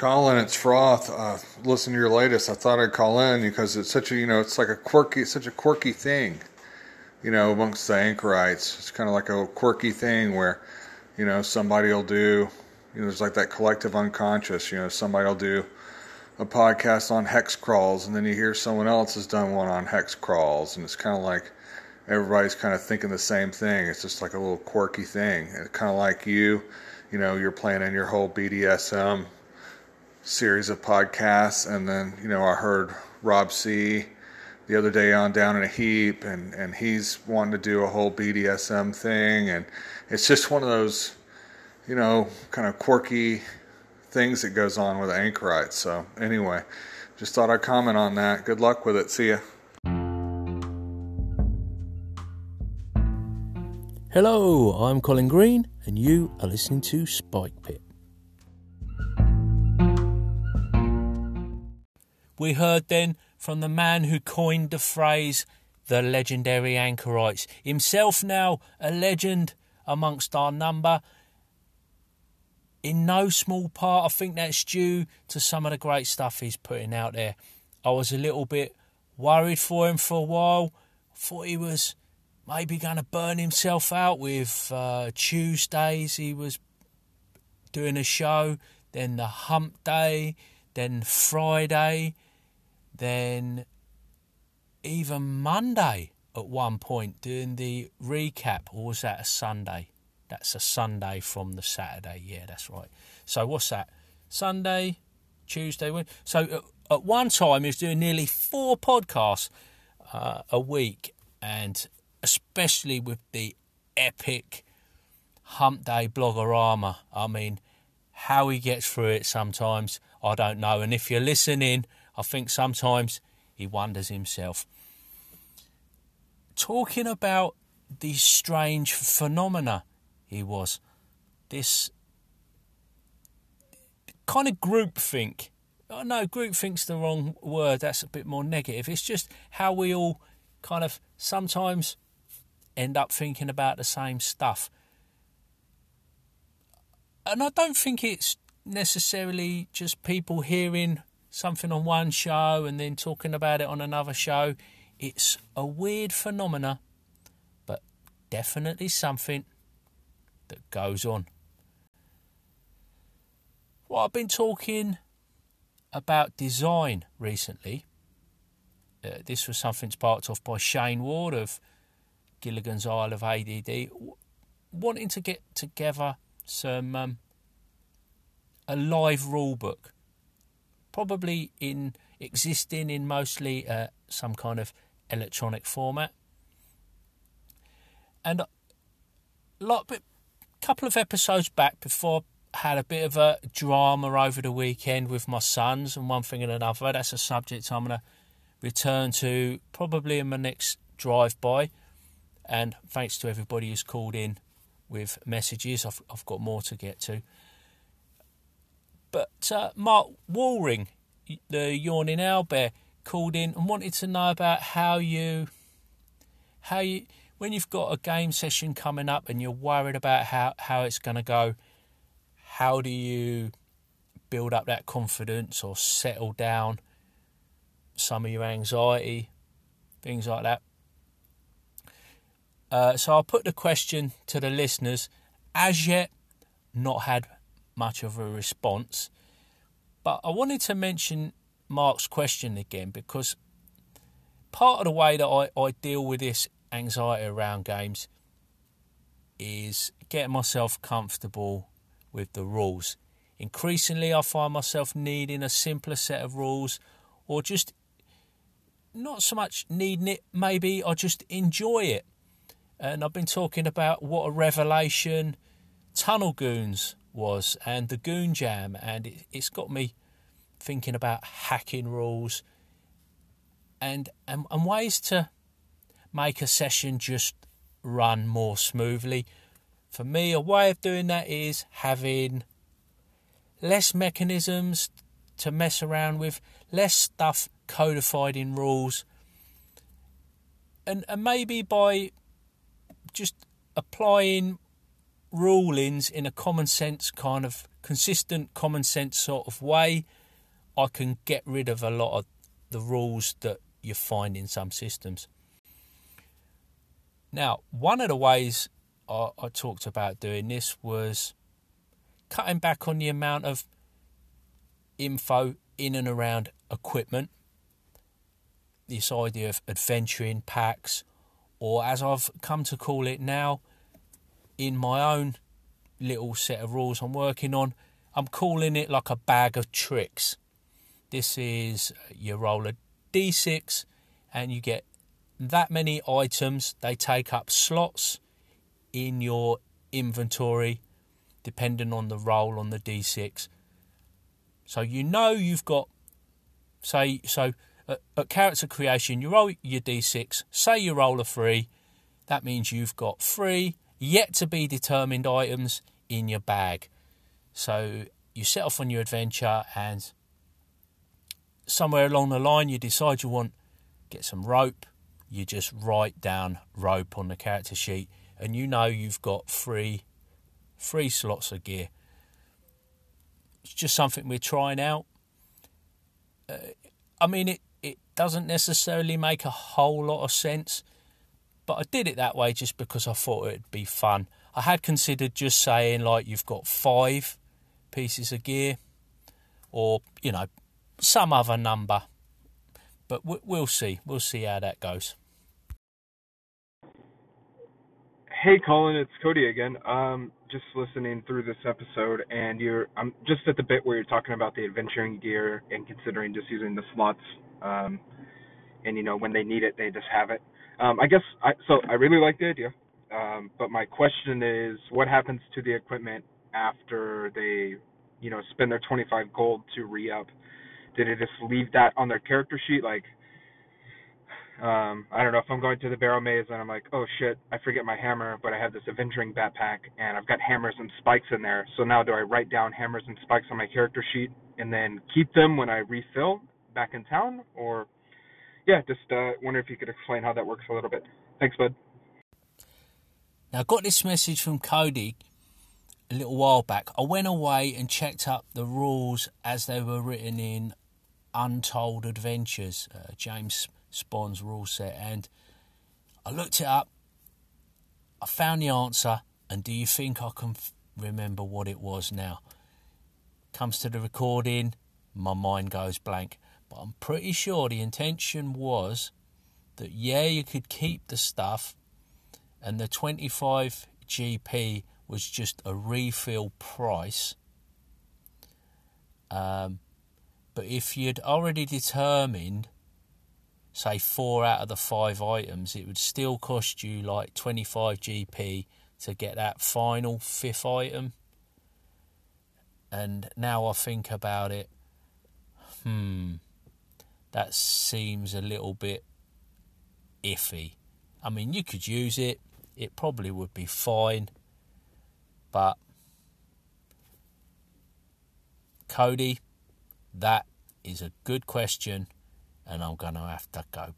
Colin, it's Froth. Uh, listen to your latest. I thought I'd call in because it's such a, you know, it's like a quirky, such a quirky thing, you know, amongst the anchorites. It's kind of like a quirky thing where, you know, somebody will do, you know, there's like that collective unconscious, you know, somebody will do a podcast on hex crawls and then you hear someone else has done one on hex crawls and it's kind of like everybody's kind of thinking the same thing. It's just like a little quirky thing. It's kind of like you, you know, you're planning your whole BDSM series of podcasts, and then you know I heard Rob C the other day on Down in a Heap, and and he's wanting to do a whole BDSM thing, and it's just one of those, you know, kind of quirky things that goes on with anchorites. So anyway, just thought I'd comment on that. Good luck with it. See ya. Hello, I'm Colin Green, and you are listening to Spike Pit. We heard then from the man who coined the phrase the legendary anchorites, himself now a legend amongst our number. In no small part, I think that's due to some of the great stuff he's putting out there. I was a little bit worried for him for a while. Thought he was maybe going to burn himself out with uh, Tuesdays. He was doing a show, then the hump day, then Friday, then even Monday at one point doing the recap, or was that a Sunday? That's a Sunday from the Saturday. Yeah, that's right. So what's that? Sunday, Tuesday. So at, at one time he was doing nearly four podcasts uh, a week, and especially with the epic Hump Day Bloggerama. I mean, how he gets through it sometimes, I don't know. And if you're listening, I think sometimes he wonders himself. Talking about these strange phenomena he was, this kind of groupthink. Oh, no, groupthink's the wrong word. That's a bit more negative. It's just how we all kind of sometimes end up thinking about the same stuff. And I don't think it's necessarily just people hearing something on one show and then talking about it on another show. It's a weird phenomena, but definitely something that goes on. Well, I've been talking about design recently. Uh, this was something sparked off by Shane Ward of Gilligan's Isle of ADD, wanting to get together some um, a live rule book probably in existing in mostly uh, some kind of electronic format. And a lot, couple of episodes back before I had a bit of a drama over the weekend with my sons and one thing and another. That's a subject I'm going to return to probably in my next drive by. And thanks to everybody who's called in with messages. I've, I've got more to get to. Uh, Mark Walring, the yawning owlbear, called in and wanted to know about how you, how you, when you've got a game session coming up and you're worried about how, how it's going to go, how do you build up that confidence or settle down some of your anxiety, things like that. Uh, so I'll put the question to the listeners. As yet, not had much of a response. But I wanted to mention Mark's question again because part of the way that I, I deal with this anxiety around games is getting myself comfortable with the rules. Increasingly, I find myself needing a simpler set of rules or just not so much needing it, maybe I just enjoy it. And I've been talking about what a revelation Tunnel Goons was and the Goon Jam, and it, it's got me thinking about hacking rules and, and and ways to make a session just run more smoothly. For me, a way of doing that is having less mechanisms to mess around with, less stuff codified in rules, and, and maybe by just applying rulings in a common sense kind of consistent, common sense sort of way, I can get rid of a lot of the rules that you find in some systems. Now, one of the ways I, I talked about doing this was cutting back on the amount of info in and around equipment. This idea of adventuring packs, or as I've come to call it now, in my own little set of rules I'm working on, I'm calling it like a bag of tricks. This is uh, you roll a d6 and you get that many items. They take up slots in your inventory depending on the roll on the d6. So you know you've got, say, so at, at character creation, you roll your d6, say you roll a 3, that means you've got three yet to be determined items in your bag. So you set off on your adventure and somewhere along the line you decide you want get some rope. You just write down rope on the character sheet and you know you've got three three slots of gear. It's just something we're trying out. Uh, i mean it it doesn't necessarily make a whole lot of sense but i did it that way just because i thought it'd be fun i had considered just saying like you've got five pieces of gear or you know some other number. But we'll see. We'll see how that goes. Hey, Colin, it's Cody again. Um, just listening through this episode, and you're I'm just at the bit where you're talking about the adventuring gear and considering just using the slots. Um, and you know when they need it, they just have it. Um, I guess I so I really like the idea. Um, but my question is, what happens to the equipment after they, you know, spend their 25 gold to re-up? Did it just leave that on their character sheet? Like, um, I don't know if I'm going to the barrow maze and I'm like, oh shit, I forget my hammer, but I have this adventuring backpack and I've got hammers and spikes in there. So now do I write down hammers and spikes on my character sheet and then keep them when I refill back in town? Or, yeah, just uh, wonder if you could explain how that works a little bit. Thanks, bud. Now, I got this message from Cody a little while back. I went away and checked up the rules as they were written in Untold Adventures, uh, James Spahn's rule set, and I looked it up. I found the answer, and do you think I can f- remember what it was now? Comes to the recording, my mind goes blank. But I'm pretty sure the intention was that yeah, you could keep the stuff, and the 25 GP was just a refill price. Um, but if you'd already determined, say, four out of the five items, it would still cost you like 25 GP to get that final fifth item. And now I think about it, hmm, that seems a little bit iffy. I mean, you could use it, it probably would be fine, but Cody, that is a good question, and I'm going to have to go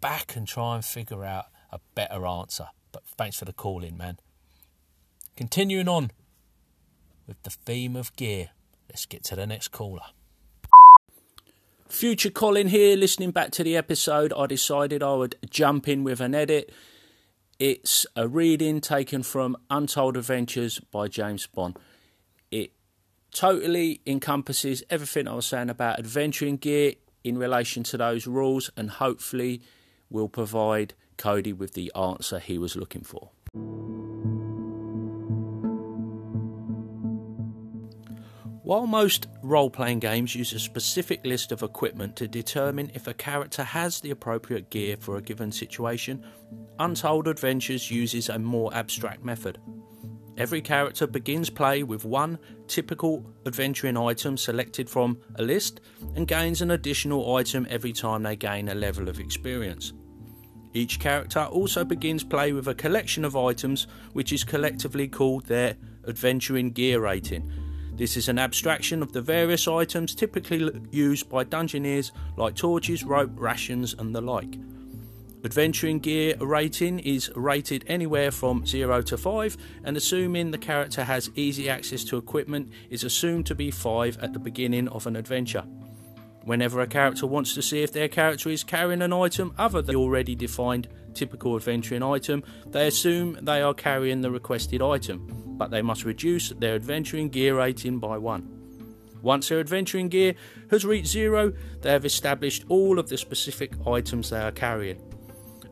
back and try and figure out a better answer. But thanks for the call in, man. Continuing on with the theme of gear, let's get to the next caller. Future Colin here, listening back to the episode. I decided I would jump in with an edit. It's a reading taken from Untold Adventures by James Bond. It totally encompasses everything I was saying about adventuring gear in relation to those rules and hopefully will provide Cody with the answer he was looking for. While most role playing games use a specific list of equipment to determine if a character has the appropriate gear for a given situation, Untold Adventures uses a more abstract method. Every character begins play with one typical adventuring item selected from a list and gains an additional item every time they gain a level of experience. Each character also begins play with a collection of items which is collectively called their adventuring gear rating. This is an abstraction of the various items typically used by dungeoneers like torches, rope, rations, and the like. Adventuring gear rating is rated anywhere from 0 to 5, and assuming the character has easy access to equipment, is assumed to be 5 at the beginning of an adventure. Whenever a character wants to see if their character is carrying an item other than the already defined typical adventuring item, they assume they are carrying the requested item, but they must reduce their adventuring gear rating by 1. Once their adventuring gear has reached 0, they have established all of the specific items they are carrying.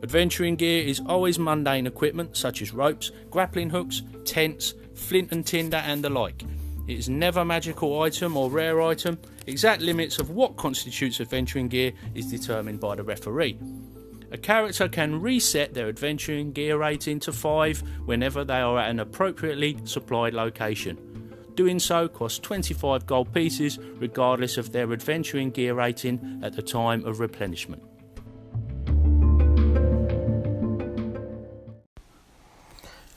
Adventuring gear is always mundane equipment such as ropes, grappling hooks, tents, flint and tinder, and the like. It is never magical item or rare item. Exact limits of what constitutes adventuring gear is determined by the referee. A character can reset their adventuring gear rating to 5 whenever they are at an appropriately supplied location. Doing so costs 25 gold pieces regardless of their adventuring gear rating at the time of replenishment.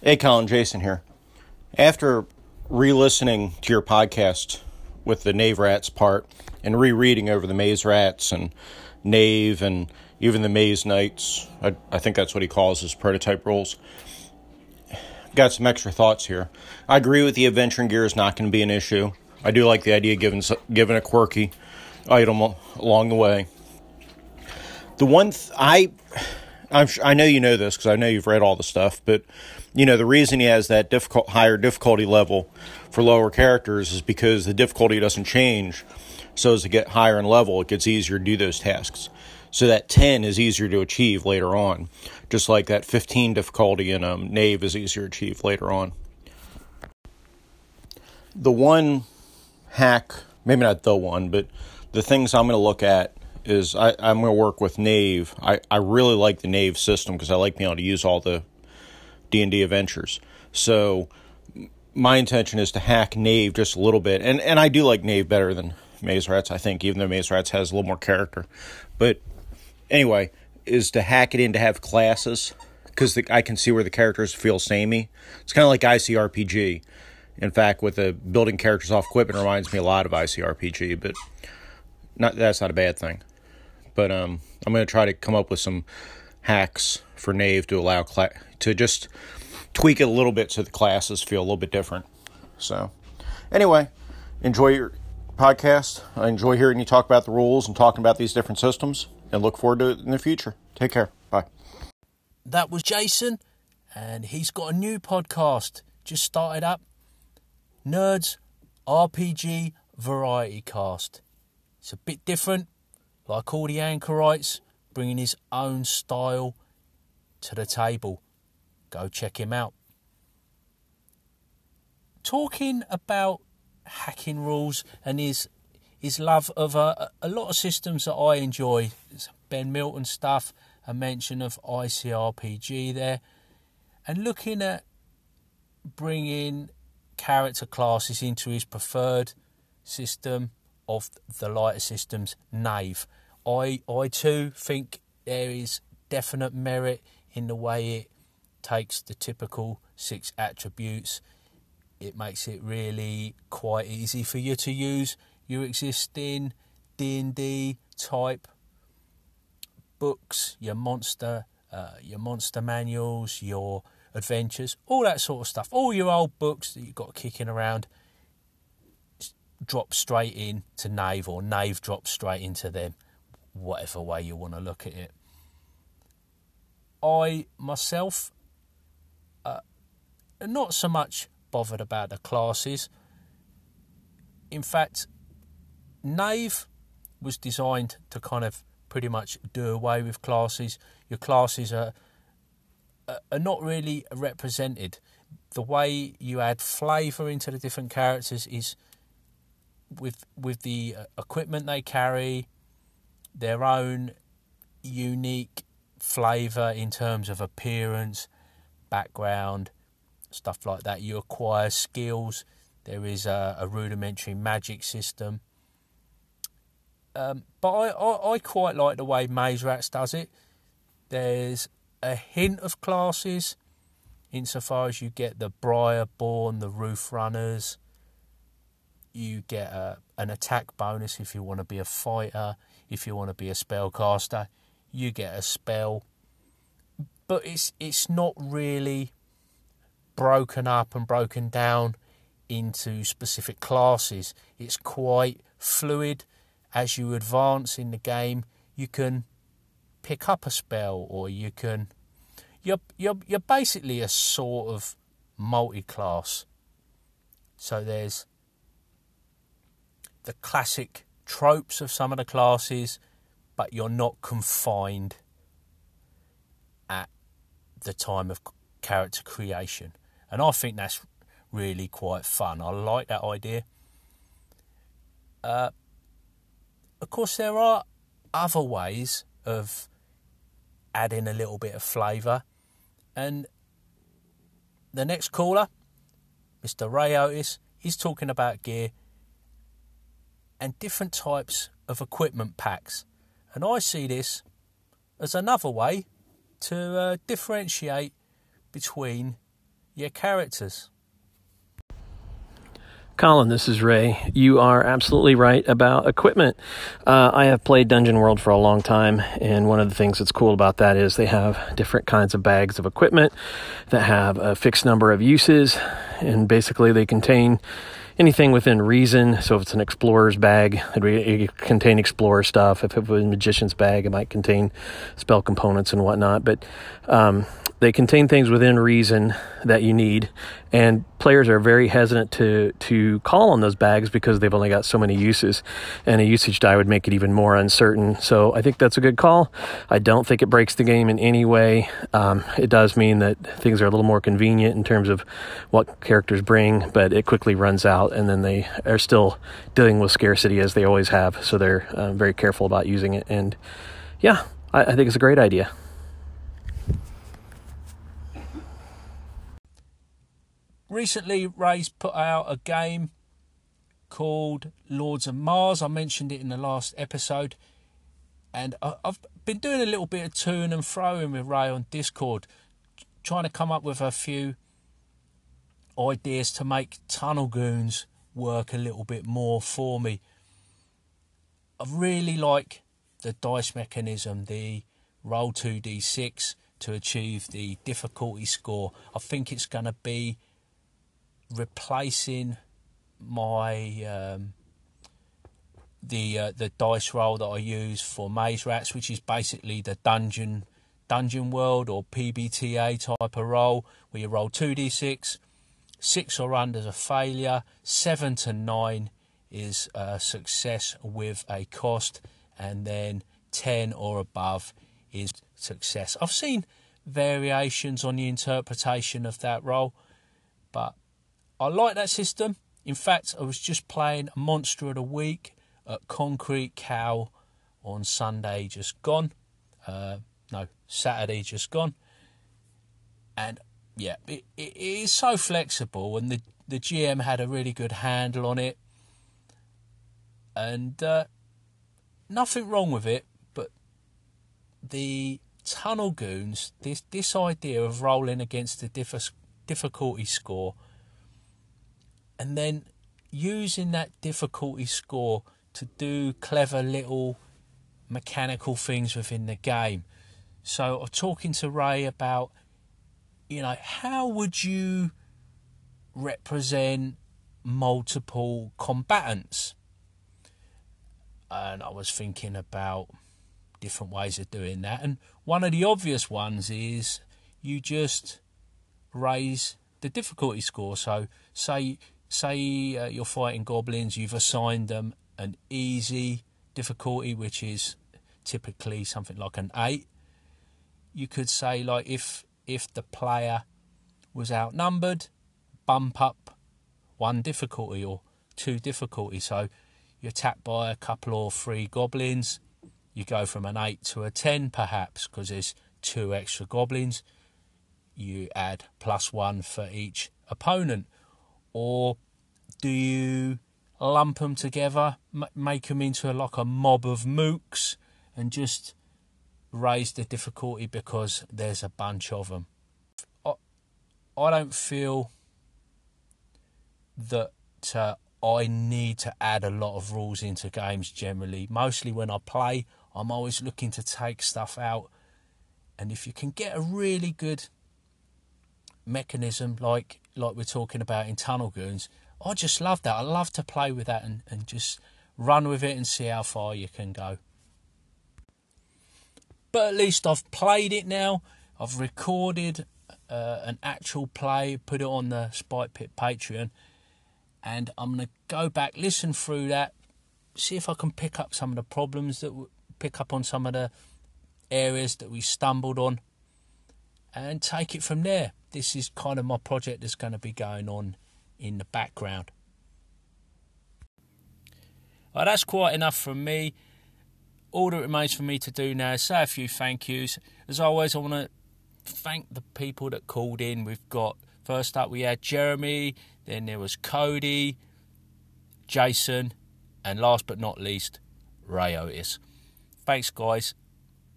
Hey, Colin, Jason here. After re listening to your podcast with the Knave Rats part and rereading over the Maze Rats and Knave and even the Maze Knights, I, I think that's what he calls his prototype rules. Got some extra thoughts here. I agree with the adventuring gear is not going to be an issue. I do like the idea of giving, giving a quirky item along the way. The one th- I I'm, I know you know this because I know you've read all the stuff, but you know the reason he has that difficult higher difficulty level for lower characters is because the difficulty doesn't change. So as to get higher in level, it gets easier to do those tasks. So that 10 is easier to achieve later on, just like that 15 difficulty in um, Knave is easier to achieve later on. The one hack, maybe not the one, but the things I'm going to look at is I, I'm going to work with Knave. I, I really like the Knave system because I like being able to use all the D&D adventures. So my intention is to hack Knave just a little bit. And, and I do like Knave better than Maze Rats, I think, even though Maze Rats has a little more character. But anyway, is to hack it in to have classes because I can see where the characters feel samey. It's kind of like ICRPG. In fact, with the building characters off equipment reminds me a lot of ICRPG, but not that's not a bad thing. But um, I'm going to try to come up with some hacks for Knave to allow cla- to just tweak it a little bit so the classes feel a little bit different. So, anyway, enjoy your podcast. I enjoy hearing you talk about the rules and talking about these different systems, and look forward to it in the future. Take care. Bye. That was Jason, and he's got a new podcast just started up Nerds RPG Variety Cast. It's a bit different, like all the anchorites, bringing his own style to the table. Go check him out. Talking about hacking rules and his his love of a, a lot of systems that I enjoy. There's ben Milton stuff, a mention of ICRPG there, and looking at bringing character classes into his preferred system of the lighter systems, Knave. I I too think there is definite merit in the way it takes the typical six attributes. It makes it really quite easy for you to use your existing D&D type books, your monster, uh, your monster manuals, your adventures, all that sort of stuff. All your old books that you've got kicking around drop straight in to Knave or Knave drop straight into them, whatever way you want to look at it. I myself, uh, not so much bothered about the classes. In fact, Knave was designed to kind of pretty much do away with classes. Your classes are are not really represented. The way you add flavour into the different characters is with with the uh, equipment they carry, their own unique flavour in terms of appearance, background, stuff like that. You acquire skills. There is a, a rudimentary magic system. Um, but I, I, I, quite like the way Maze Rats does it. There's a hint of classes insofar as you get the Briarborn, the Roof Runners, you get a, an attack bonus if you want to be a fighter. If you want to be a spellcaster, you get a spell. but it's it's not really broken up and broken down into specific classes. It's quite fluid. As you advance in the game, you can pick up a spell, or you can. You're you're you're basically a sort of multi-class. So there's the classic tropes of some of the classes, but you're not confined at the time of character creation. And I think that's really quite fun. I like that idea. Uh, of course, there are other ways of adding a little bit of flavour. And the next caller, Mr. Ray Otus, he's talking about gear and different types of equipment packs. And I see this as another way to uh, differentiate between your characters. Colin, this is Ray. You are absolutely right about equipment. Uh, I have played Dungeon World for a long time, and one of the things that's cool about that is they have different kinds of bags of equipment that have a fixed number of uses, and basically they contain anything within reason. So if it's an explorer's bag, it would contain explorer stuff. If it was a magician's bag, it might contain spell components and whatnot. But um, they contain things within reason that you need, and players are very hesitant to to call on those bags because they've only got so many uses, and a usage die would make it even more uncertain. So I think that's a good call. I don't think it breaks the game in any way. Um, it does mean that things are a little more convenient in terms of what characters bring, but it quickly runs out, and then they are still dealing with scarcity as they always have. So they're uh, very careful about using it, and yeah, I, I think it's a great idea. Recently Ray's put out a game called Lords of Mars. I mentioned it in the last episode. And I've been doing a little bit of toing and throwing with Ray on Discord, trying to come up with a few ideas to make Tunnel Goons work a little bit more for me. I really like the dice mechanism, the roll 2d6 to achieve the difficulty score. I think it's going to be replacing my um, the uh, the dice roll that I use for Maze Rats, which is basically the dungeon dungeon world or PBTA type of roll, where you roll two d six, six or under is a failure, seven to nine is a success with a cost, and then ten or above is success. I've seen variations on the interpretation of that roll, but I like that system. In fact, I was just playing Monster of the Week at Concrete Cow on Sunday just gone. Uh, no, Saturday just gone. And yeah, it, it is so flexible, and the, the GM had a really good handle on it. And uh, nothing wrong with it, but the Tunnel Goons, this, this idea of rolling against the difficulty score and then using that difficulty score to do clever little mechanical things within the game. So I'm talking to Ray about, you know, how would you represent multiple combatants? And I was thinking about different ways of doing that. And one of the obvious ones is you just raise the difficulty score. So say say uh, you're fighting goblins, you've assigned them an easy difficulty, which is typically something like an eight. You could say like if if the player was outnumbered, bump up one difficulty or two difficulty. So you're attacked by a couple or three goblins, you go from an eight to a ten perhaps because there's two extra goblins. You add plus one for each opponent or do you lump them together, make them into like a mob of mooks, and just raise the difficulty because there's a bunch of them? I, I don't feel that uh, I need to add a lot of rules into games generally. Mostly when I play, I'm always looking to take stuff out And if you can get a really good mechanism like like we're talking about in Tunnel Goons, I just love that. I love to play with that and, and just run with it and see how far you can go. But at least I've played it now. I've recorded uh, an actual play, put it on the Spike Pit Patreon, and I'm going to go back, listen through that, see if I can pick up some of the problems that pick up on some of the areas that we stumbled on, and take it from there. This is kind of my project that's going to be going on in the background. Well, that's quite enough from me. All that remains for me to do now is say a few thank yous. As always, I want to thank the people that called in. We've got first up we had Jeremy, then there was Cody, Jason, and last but not least, Ray Otus. Thanks, guys.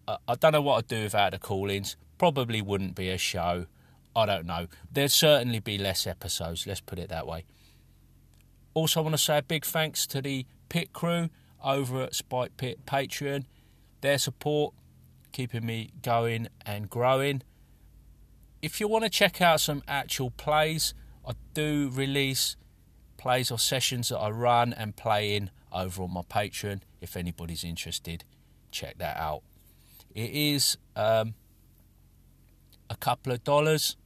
I don't know what I'd do without the call ins. Probably wouldn't be a show. I don't know. There'd certainly be less episodes, let's put it that way. Also, I want to say a big thanks to the pit crew over at Spike Pit Patreon. Their support keeping me going and growing if you want to check out some actual plays, I do release plays or sessions that I run and play in over on my Patreon. If anybody's interested, check that out. It is um, a couple of dollars,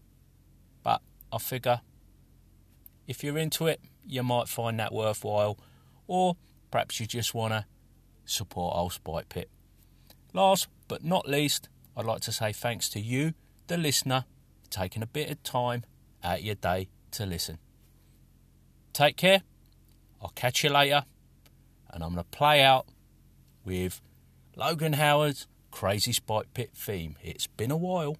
I figure if you're into it, you might find that worthwhile, or perhaps you just want to support Old Spike Pit. Last but not least, I'd like to say thanks to you, the listener, taking a bit of time out of your day to listen. Take care. I'll catch you later. And I'm going to play out with Logan Howard's Crazy Spike Pit theme. It's been a while.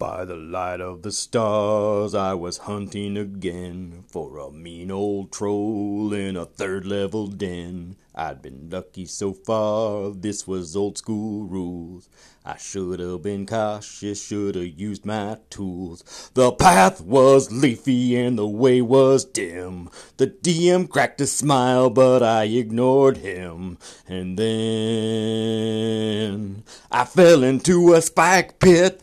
By the light of the stars, I was hunting again for a mean old troll in a third level den. I'd been lucky so far, this was old school rules. I should have been cautious, should have used my tools. The path was leafy and the way was dim. The DM cracked a smile, but I ignored him. And then I fell into a spike pit